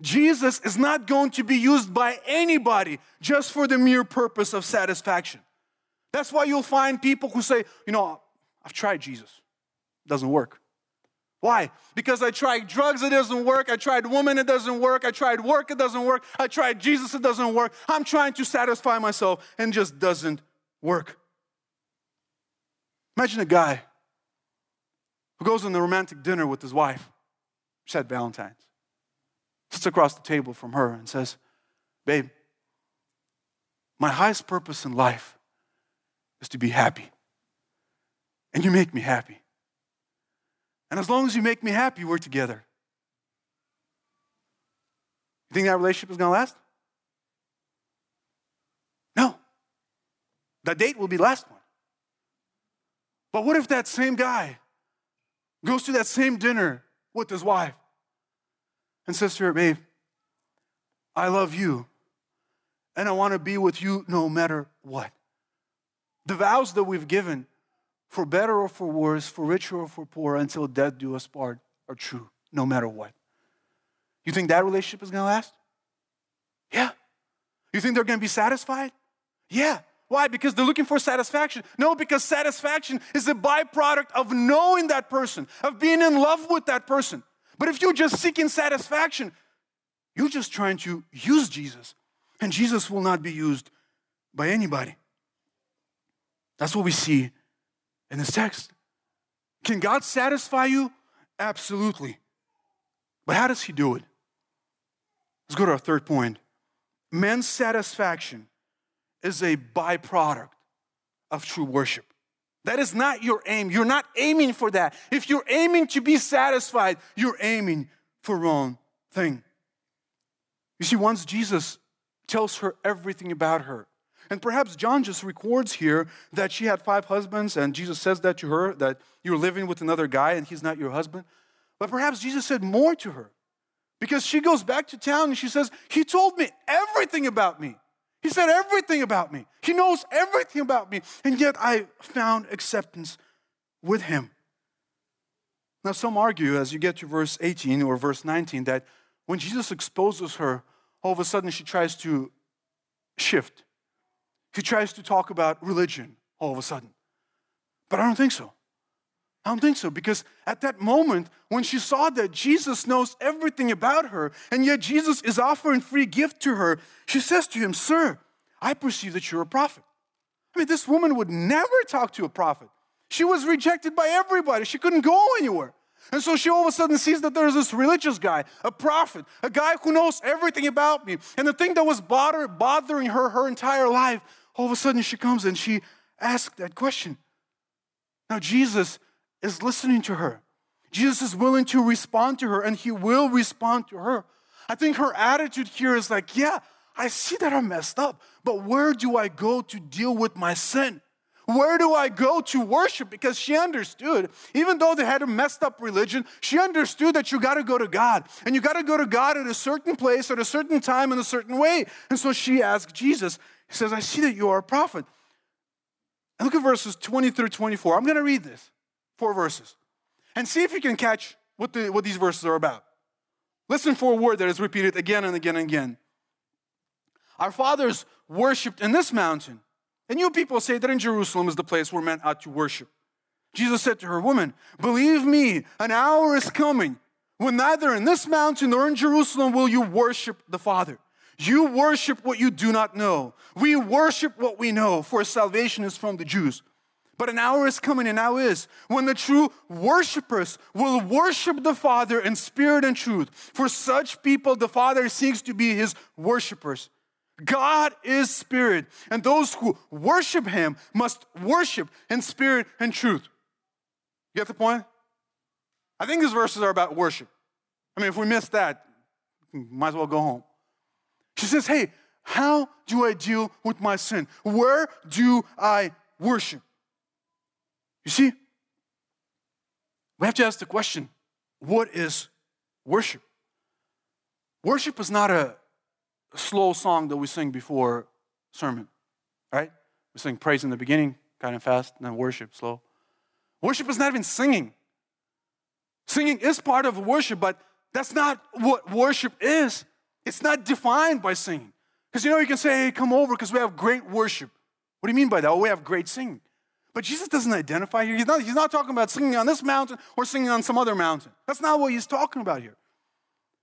Jesus is not going to be used by anybody just for the mere purpose of satisfaction. That's why you'll find people who say, you know, I've tried Jesus. It doesn't work. Why? Because I tried drugs, it doesn't work. I tried women, it doesn't work. I tried work, it doesn't work. I tried Jesus, it doesn't work. I'm trying to satisfy myself and just doesn't work. Imagine a guy who goes on a romantic dinner with his wife, said Valentine's, sits across the table from her and says, Babe, my highest purpose in life is to be happy. And you make me happy. And as long as you make me happy, we're together. You think that relationship is going to last? No. That date will be the last one. But what if that same guy goes to that same dinner with his wife and says to her, Babe, I love you and I want to be with you no matter what. The vows that we've given for better or for worse, for richer or for poorer, until death do us part, are true, no matter what. You think that relationship is to last? Yeah. You think they're to be satisfied? Yeah. Why? Because they're looking for satisfaction. No, because satisfaction is a byproduct of knowing that person, of being in love with that person. But if you're just seeking satisfaction, you're just trying to use Jesus, and Jesus will not be used by anybody. That's what we see in this text. Can God satisfy you? Absolutely. But how does He do it? Let's go to our third point. Men's satisfaction is a byproduct of true worship. That is not your aim. You're not aiming for that. If you're aiming to be satisfied, you're aiming for wrong thing. You see, once Jesus tells her everything about her, and perhaps John just records here that she had five husbands, and Jesus says that to her, that you're living with another guy and he's not your husband. But perhaps Jesus said more to her because she goes back to town and she says, He told me everything about me. He said everything about me. He knows everything about me. And yet I found acceptance with him. Now, some argue as you get to verse 18 or verse 19 that when Jesus exposes her, all of a sudden she tries to shift he tries to talk about religion all of a sudden. But I don't think so. I don't think so because at that moment, when she saw that Jesus knows everything about her, and yet Jesus is offering free gift to her, she says to him, Sir, I perceive that you're a prophet. I mean, this woman would never talk to a prophet. She was rejected by everybody, she couldn't go anywhere. And so she all of a sudden sees that there's this religious guy, a prophet, a guy who knows everything about me. And the thing that was bother, bothering her her entire life, all of a sudden she comes and she asks that question. Now, Jesus is listening to her. Jesus is willing to respond to her, and he will respond to her. I think her attitude here is like, yeah, I see that I'm messed up, but where do I go to deal with my sin? Where do I go to worship? Because she understood, even though they had a messed up religion, she understood that you got to go to God. And you got to go to God at a certain place, at a certain time, in a certain way. And so she asked Jesus, He says, I see that you are a prophet. And look at verses 20 through 24. I'm going to read this, four verses, and see if you can catch what, the, what these verses are about. Listen for a word that is repeated again and again and again. Our fathers worshiped in this mountain and you people say that in Jerusalem is the place where men ought to worship. Jesus said to her, Woman, believe me, an hour is coming when neither in this mountain nor in Jerusalem will you worship the Father. You worship what you do not know. We worship what we know, for salvation is from the Jews. But an hour is coming, and now is, when the true worshipers will worship the Father in spirit and truth. For such people, the Father seeks to be his worshipers. God is spirit, and those who worship him must worship in spirit and truth. You get the point? I think these verses are about worship. I mean, if we miss that, might as well go home. She says, Hey, how do I deal with my sin? Where do I worship? You see, we have to ask the question what is worship? Worship is not a slow song that we sing before sermon, right? We sing praise in the beginning, kind of fast, and then worship slow. Worship is not even singing. Singing is part of worship, but that's not what worship is. It's not defined by singing. Because you know, you can say, hey, come over because we have great worship. What do you mean by that? Oh, we have great singing. But Jesus doesn't identify here. He's not, he's not talking about singing on this mountain or singing on some other mountain. That's not what he's talking about here.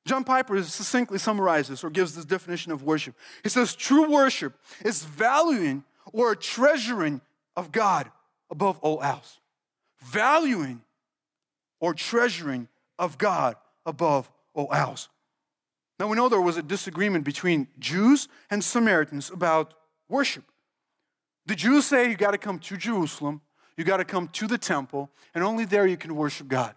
John Piper succinctly summarizes or gives this definition of worship. He says, True worship is valuing or treasuring of God above all else. Valuing or treasuring of God above all else. Now we know there was a disagreement between Jews and Samaritans about worship. The Jews say you got to come to Jerusalem, you got to come to the temple, and only there you can worship God.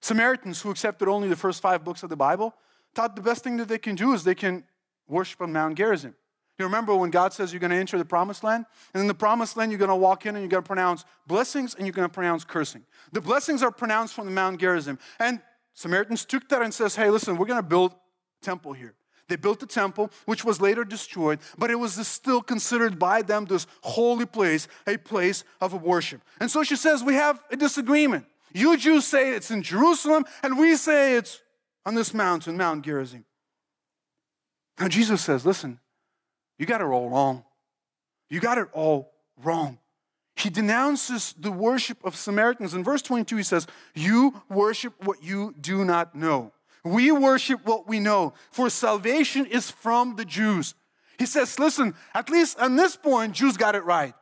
Samaritans who accepted only the first five books of the Bible thought the best thing that they can do is they can worship on Mount Gerizim. You remember when God says you're going to enter the promised land? And in the promised land, you're going to walk in and you're going to pronounce blessings and you're going to pronounce cursing. The blessings are pronounced from the Mount Gerizim. And Samaritans took that and says, hey, listen, we're going to build temple here. They built the temple, which was later destroyed, but it was still considered by them this holy place, a place of worship. And so she says, we have a disagreement. You Jews say it's in Jerusalem, and we say it's on this mountain, Mount Gerizim. Now Jesus says, listen, you got it all wrong. You got it all wrong. He denounces the worship of Samaritans. In verse 22, he says, You worship what you do not know. We worship what we know, for salvation is from the Jews. He says, Listen, at least on this point, Jews got it right.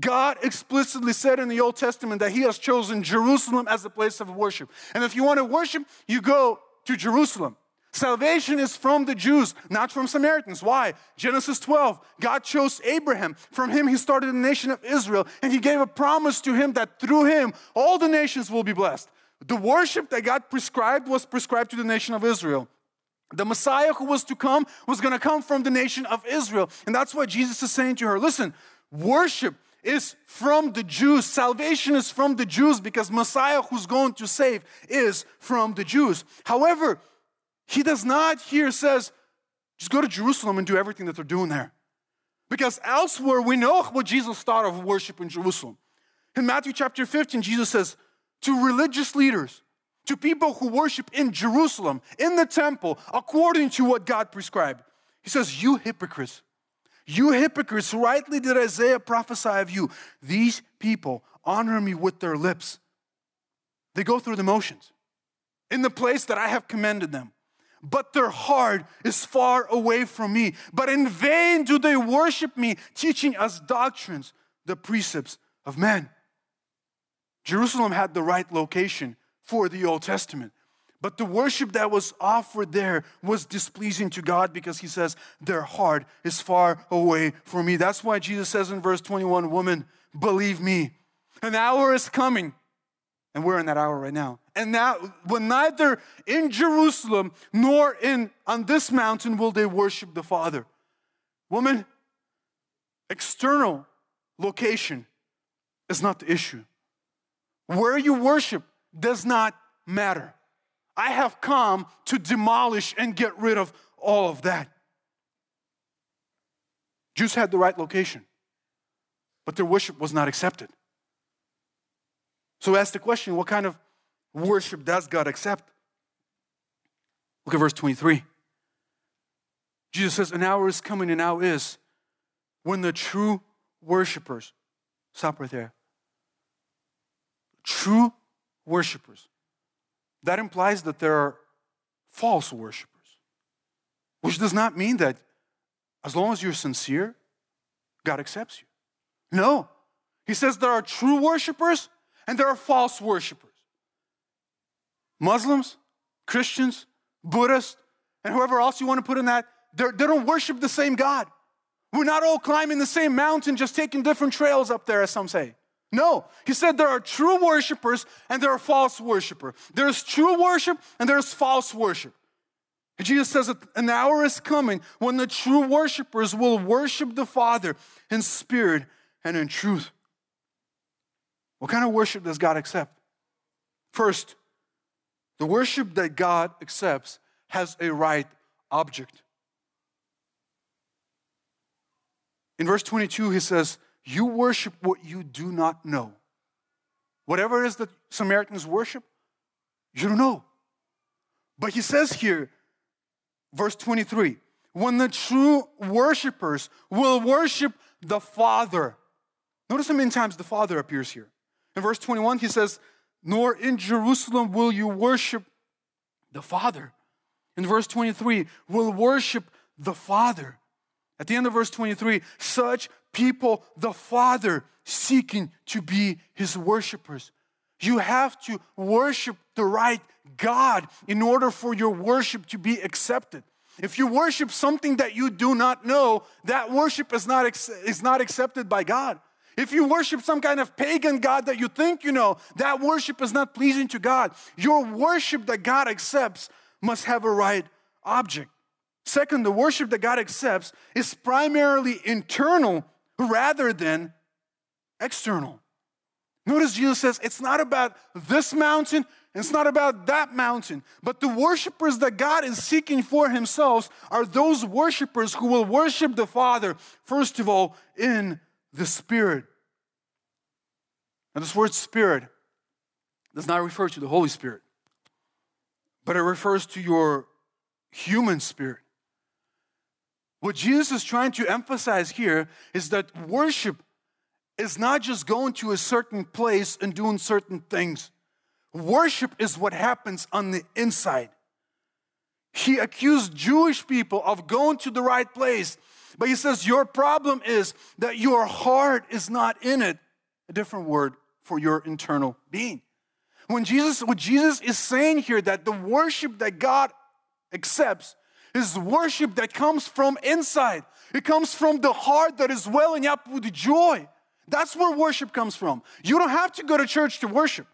God explicitly said in the Old Testament that He has chosen Jerusalem as the place of worship. And if you want to worship, you go to Jerusalem. Salvation is from the Jews, not from Samaritans. Why? Genesis 12. God chose Abraham. From him, he started the nation of Israel, and he gave a promise to him that through him, all the nations will be blessed. The worship that God prescribed was prescribed to the nation of Israel. The Messiah who was to come was going to come from the nation of Israel. And that's why Jesus is saying to her, listen, worship is from the Jews. Salvation is from the Jews because Messiah who's going to save is from the Jews. However, he does not here says, just go to Jerusalem and do everything that they're doing there. Because elsewhere we know what Jesus thought of worship in Jerusalem. In Matthew chapter 15, Jesus says to religious leaders, to people who worship in Jerusalem, in the temple, according to what God prescribed, He says, You hypocrites, You hypocrites, rightly did Isaiah prophesy of you. These people honor me with their lips. They go through the motions in the place that I have commended them. But their heart is far away from me. But in vain do they worship me, teaching us doctrines, the precepts of men. Jerusalem had the right location for the Old Testament. But the worship that was offered there was displeasing to God because he says, Their heart is far away from me. That's why Jesus says in verse 21 Woman, believe me, an hour is coming. And we're in that hour right now. And now, when neither in Jerusalem nor in on this mountain will they worship the Father. Woman, external location is not the issue. Where you worship does not matter. I have come to demolish and get rid of all of that. Jews had the right location, but their worship was not accepted. So ask the question what kind of worship does God accept? Look at verse 23. Jesus says, An hour is coming, and now is when the true worshipers, stop right there. True worshipers that implies that there are false worshipers, which does not mean that as long as you're sincere, God accepts you. No. He says there are true worshipers and there are false worshipers. Muslims, Christians, Buddhists, and whoever else you want to put in that, they don't worship the same God. We're not all climbing the same mountain, just taking different trails up there, as some say. No, he said there are true worshipers and there are false worshipers. There's true worship and there's false worship. And Jesus says that an hour is coming when the true worshipers will worship the Father in spirit and in truth. What kind of worship does God accept? First, the worship that God accepts has a right object. In verse 22, he says, you worship what you do not know. Whatever it is that Samaritans worship, you don't know. But he says here, verse 23, when the true worshipers will worship the Father. Notice how many times the Father appears here. In verse 21, he says, Nor in Jerusalem will you worship the Father. In verse 23, will worship the Father. At the end of verse 23, such people the Father seeking to be his worshipers. You have to worship the right God in order for your worship to be accepted. If you worship something that you do not know, that worship is not, is not accepted by God. If you worship some kind of pagan God that you think you know, that worship is not pleasing to God. Your worship that God accepts must have a right object. Second, the worship that God accepts is primarily internal rather than external. Notice Jesus says it's not about this mountain, it's not about that mountain, but the worshipers that God is seeking for Himself are those worshipers who will worship the Father, first of all, in the Spirit. Now, this word Spirit does not refer to the Holy Spirit, but it refers to your human spirit. What Jesus is trying to emphasize here is that worship is not just going to a certain place and doing certain things. Worship is what happens on the inside. He accused Jewish people of going to the right place, but he says, Your problem is that your heart is not in it. A different word for your internal being. When Jesus, what Jesus is saying here, that the worship that God accepts is worship that comes from inside. It comes from the heart that is welling up with joy. That's where worship comes from. You don't have to go to church to worship.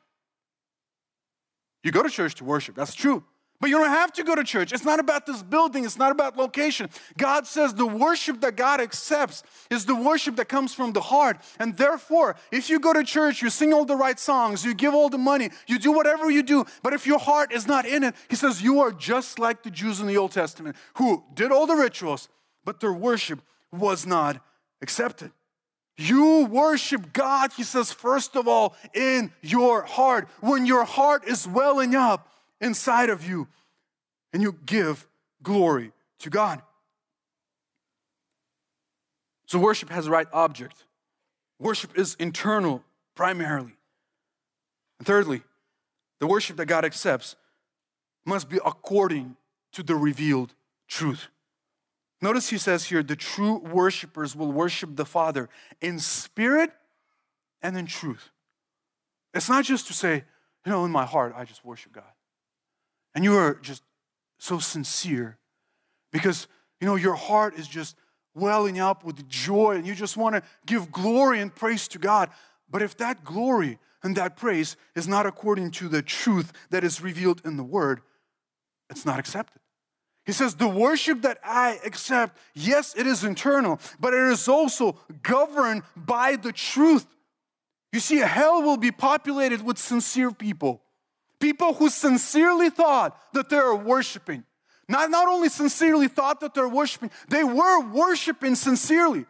You go to church to worship, that's true. But you don't have to go to church. It's not about this building, it's not about location. God says the worship that God accepts is the worship that comes from the heart. And therefore, if you go to church, you sing all the right songs, you give all the money, you do whatever you do, but if your heart is not in it, He says you are just like the Jews in the Old Testament who did all the rituals, but their worship was not accepted. You worship God, he says, first of all, in your heart. When your heart is welling up, inside of you and you give glory to God. So worship has the right object. Worship is internal primarily. And thirdly, the worship that God accepts must be according to the revealed truth. Notice he says here the true worshipers will worship the Father in spirit and in truth. It's not just to say, you know, in my heart, I just worship God. And you are just so sincere because, you know, your heart is just welling up with joy and you just want to give glory and praise to God. But if that glory and that praise is not according to the truth that is revealed in the Word, it's not accepted. He says, The worship that I accept, yes, it is internal, but it is also governed by the truth. You see, hell will be populated with sincere people. People who sincerely thought that they are worshiping. Not, not only sincerely thought that they're worshiping, they were worshiping sincerely,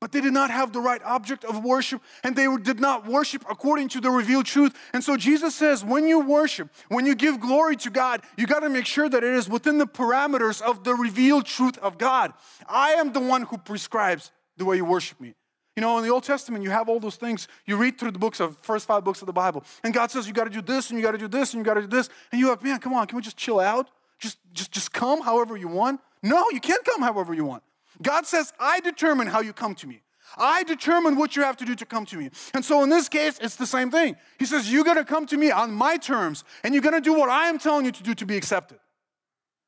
but they did not have the right object of worship and they did not worship according to the revealed truth. And so Jesus says, when you worship, when you give glory to God, you got to make sure that it is within the parameters of the revealed truth of God. I am the one who prescribes the way you worship me. You know, in the Old Testament, you have all those things. You read through the books of first five books of the Bible, and God says you got to do this, and you got to do this, and you got to do this, and you're like, man, come on, can we just chill out? Just, just, just come however you want. No, you can't come however you want. God says, I determine how you come to me. I determine what you have to do to come to me. And so in this case, it's the same thing. He says, You're going to come to me on my terms, and you're going to do what I am telling you to do to be accepted.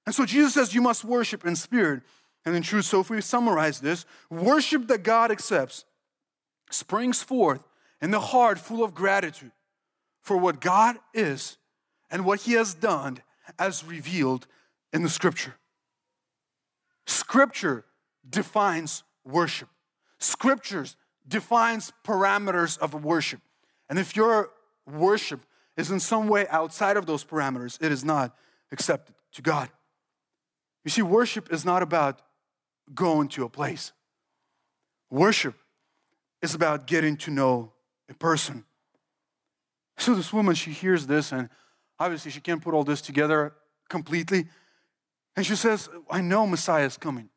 And so Jesus says, You must worship in spirit and in truth. So if we summarize this, worship that God accepts springs forth in the heart full of gratitude for what God is and what He has done as revealed in the scripture. Scripture defines worship. Scriptures defines parameters of worship. And if your worship is in some way outside of those parameters, it is not accepted to God. You see, worship is not about going to a place. Worship is about getting to know a person. So this woman, she hears this and Obviously, she can't put all this together completely. And she says, I know Messiah is coming.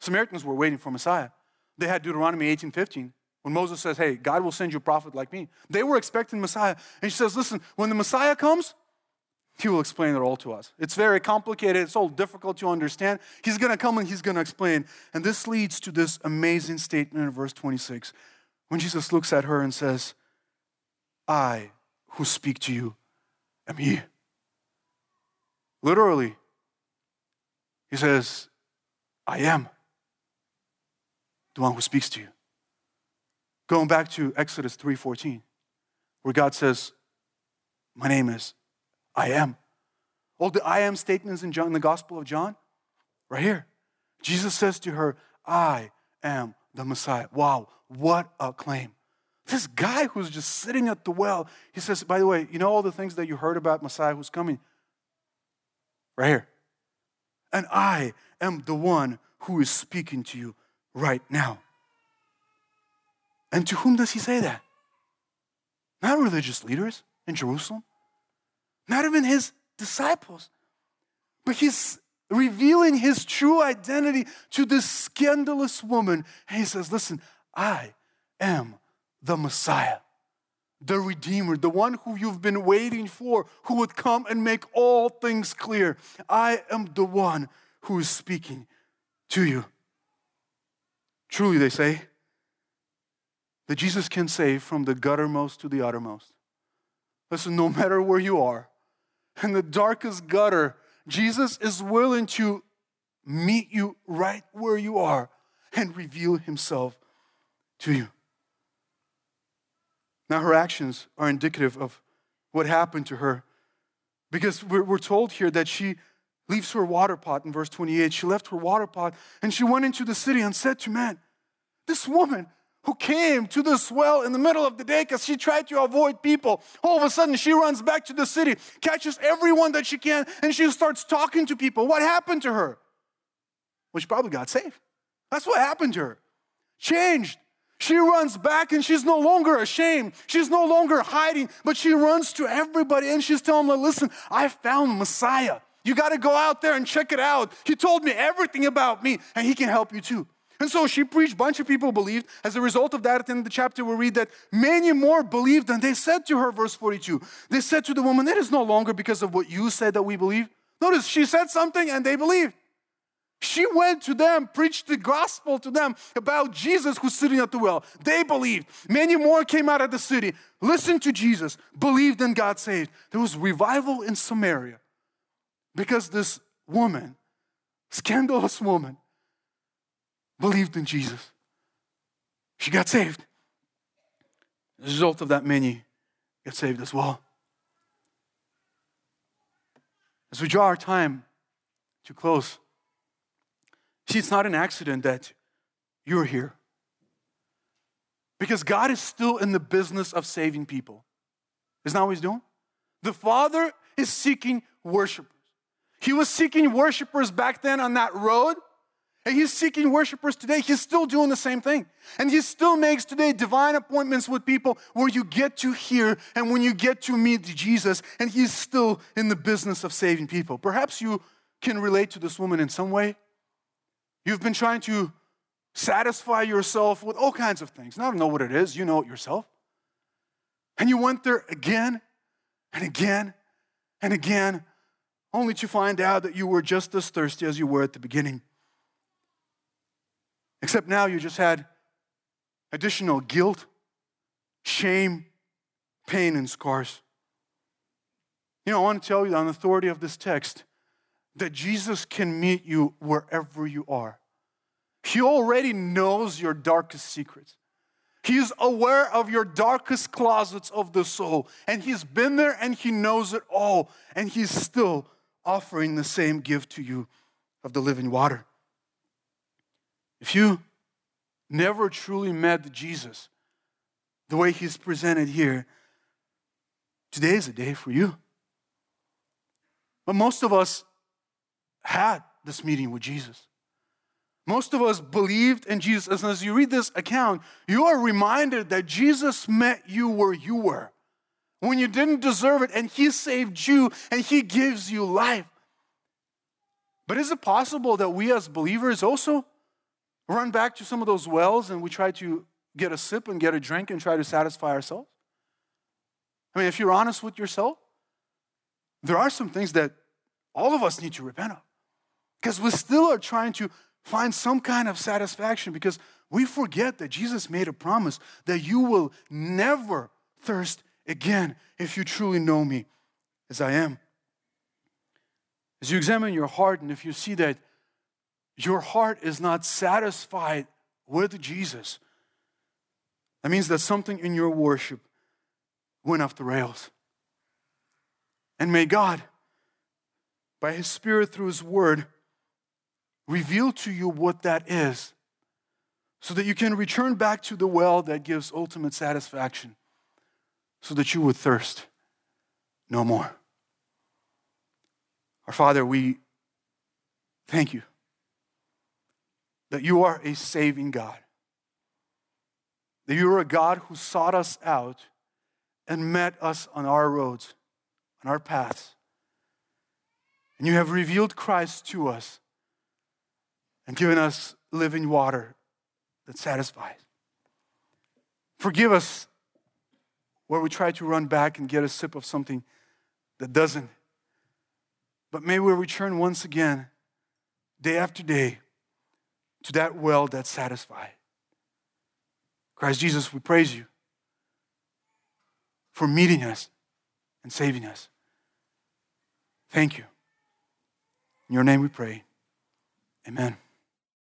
Samaritans were waiting for Messiah. They had Deuteronomy 18 15. When Moses says, Hey, God will send you a prophet like me, they were expecting Messiah. And she says, Listen, when the Messiah comes, he will explain it all to us. It's very complicated, it's all difficult to understand. He's gonna come and he's gonna explain. And this leads to this amazing statement in verse 26 when Jesus looks at her and says, I who speak to you am He. Literally, He says, I am the one who speaks to you. Going back to Exodus 3:14, where God says, My name is I am. All the I am statements in John, in the Gospel of John, right here. Jesus says to her, I am the Messiah. Wow, what a claim. This guy who's just sitting at the well, he says, By the way, you know all the things that you heard about Messiah who's coming? Right here. And I am the one who is speaking to you right now. And to whom does he say that? Not religious leaders in Jerusalem, not even his disciples, but he's revealing his true identity to this scandalous woman. And he says, Listen, I am the Messiah, the Redeemer, the one who you've been waiting for, who would come and make all things clear. I am the one who is speaking to you. Truly, they say that Jesus can save from the guttermost to the uttermost. Listen, no matter where you are, in the darkest gutter, Jesus is willing to meet you right where you are and reveal himself to you. Now, her actions are indicative of what happened to her because we're, told here that she leaves her water pot in verse 28. She left her water pot and she went into the city and said to man, This woman who came to this well in the middle of the day because she tried to avoid people, all of a sudden she runs back to the city, catches everyone that she can, and she starts talking to people. What happened to her? Well, she probably got saved. That's what happened to her. Changed. She runs back and she's no longer ashamed. She's no longer hiding, but she runs to everybody and she's telling them, listen, I found Messiah. You got to go out there and check it out. He told me everything about me and he can help you too. And so she preached, bunch of people believed. As a result of that, of the chapter, we read that many more believed, and they said to her, verse 42, they said to the woman, It is no longer because of what you said that we believe. Notice she said something and they believed. She went to them, preached the gospel to them about Jesus who's sitting at the well. They believed. Many more came out of the city, listened to Jesus, believed and got saved. There was revival in Samaria because this woman, scandalous woman, believed in Jesus. She got saved. As a result of that, many get saved as well. As we draw our time to close, see, it's not an accident that you're here. Because God is still in the business of saving people. Isn't that what He's doing? The Father is seeking worshipers. He was seeking worshipers back then on that road and he's seeking worshipers today. He's still doing the same thing. And he still makes today divine appointments with people where you get to hear and when you get to meet Jesus. And he's still in the business of saving people. Perhaps you can relate to this woman in some way. You've been trying to satisfy yourself with all kinds of things. And I don't know what it is, you know it yourself. And you went there again and again and again, only to find out that you were just as thirsty as you were at the beginning. Except now you just had additional guilt, shame, pain, and scars. You know, I want to tell you on the authority of this text that Jesus can meet you wherever you are. He already knows your darkest secrets. He's aware of your darkest closets of the soul, and He's been there and He knows it all, and He's still offering the same gift to you of the living water. If you never truly met Jesus the way he's presented here, today is a day for you. But most of us had this meeting with Jesus. Most of us believed in Jesus. And as you read this account, you are reminded that Jesus met you where you were when you didn't deserve it, and He saved you and He gives you life. But is it possible that we as believers also run back to some of those wells and we try to get a sip and get a drink and try to satisfy ourselves? I mean, if you're honest with yourself, there are some things that all of us need to repent of because we still are trying to find some kind of satisfaction because we forget that Jesus made a promise that you will never thirst again if you truly know me as I am. As you examine your heart and if you see that your heart is not satisfied with Jesus, that means that something in your worship went off the rails. And may God, by His Spirit through His Word, reveal to you what that is so that you can return back to the well that gives ultimate satisfaction so that you would thirst no more. Our Father, we thank you that you are a saving God. That you are a God who sought us out and met us on our roads, on our paths. And you have revealed Christ to us and given us living water that satisfies. Forgive us where we try to run back and get a sip of something that doesn't. But may we return once again, day after day, to that well that satisfies. Christ Jesus, we praise you for meeting us and saving us. Thank you. In your name we pray. Amen.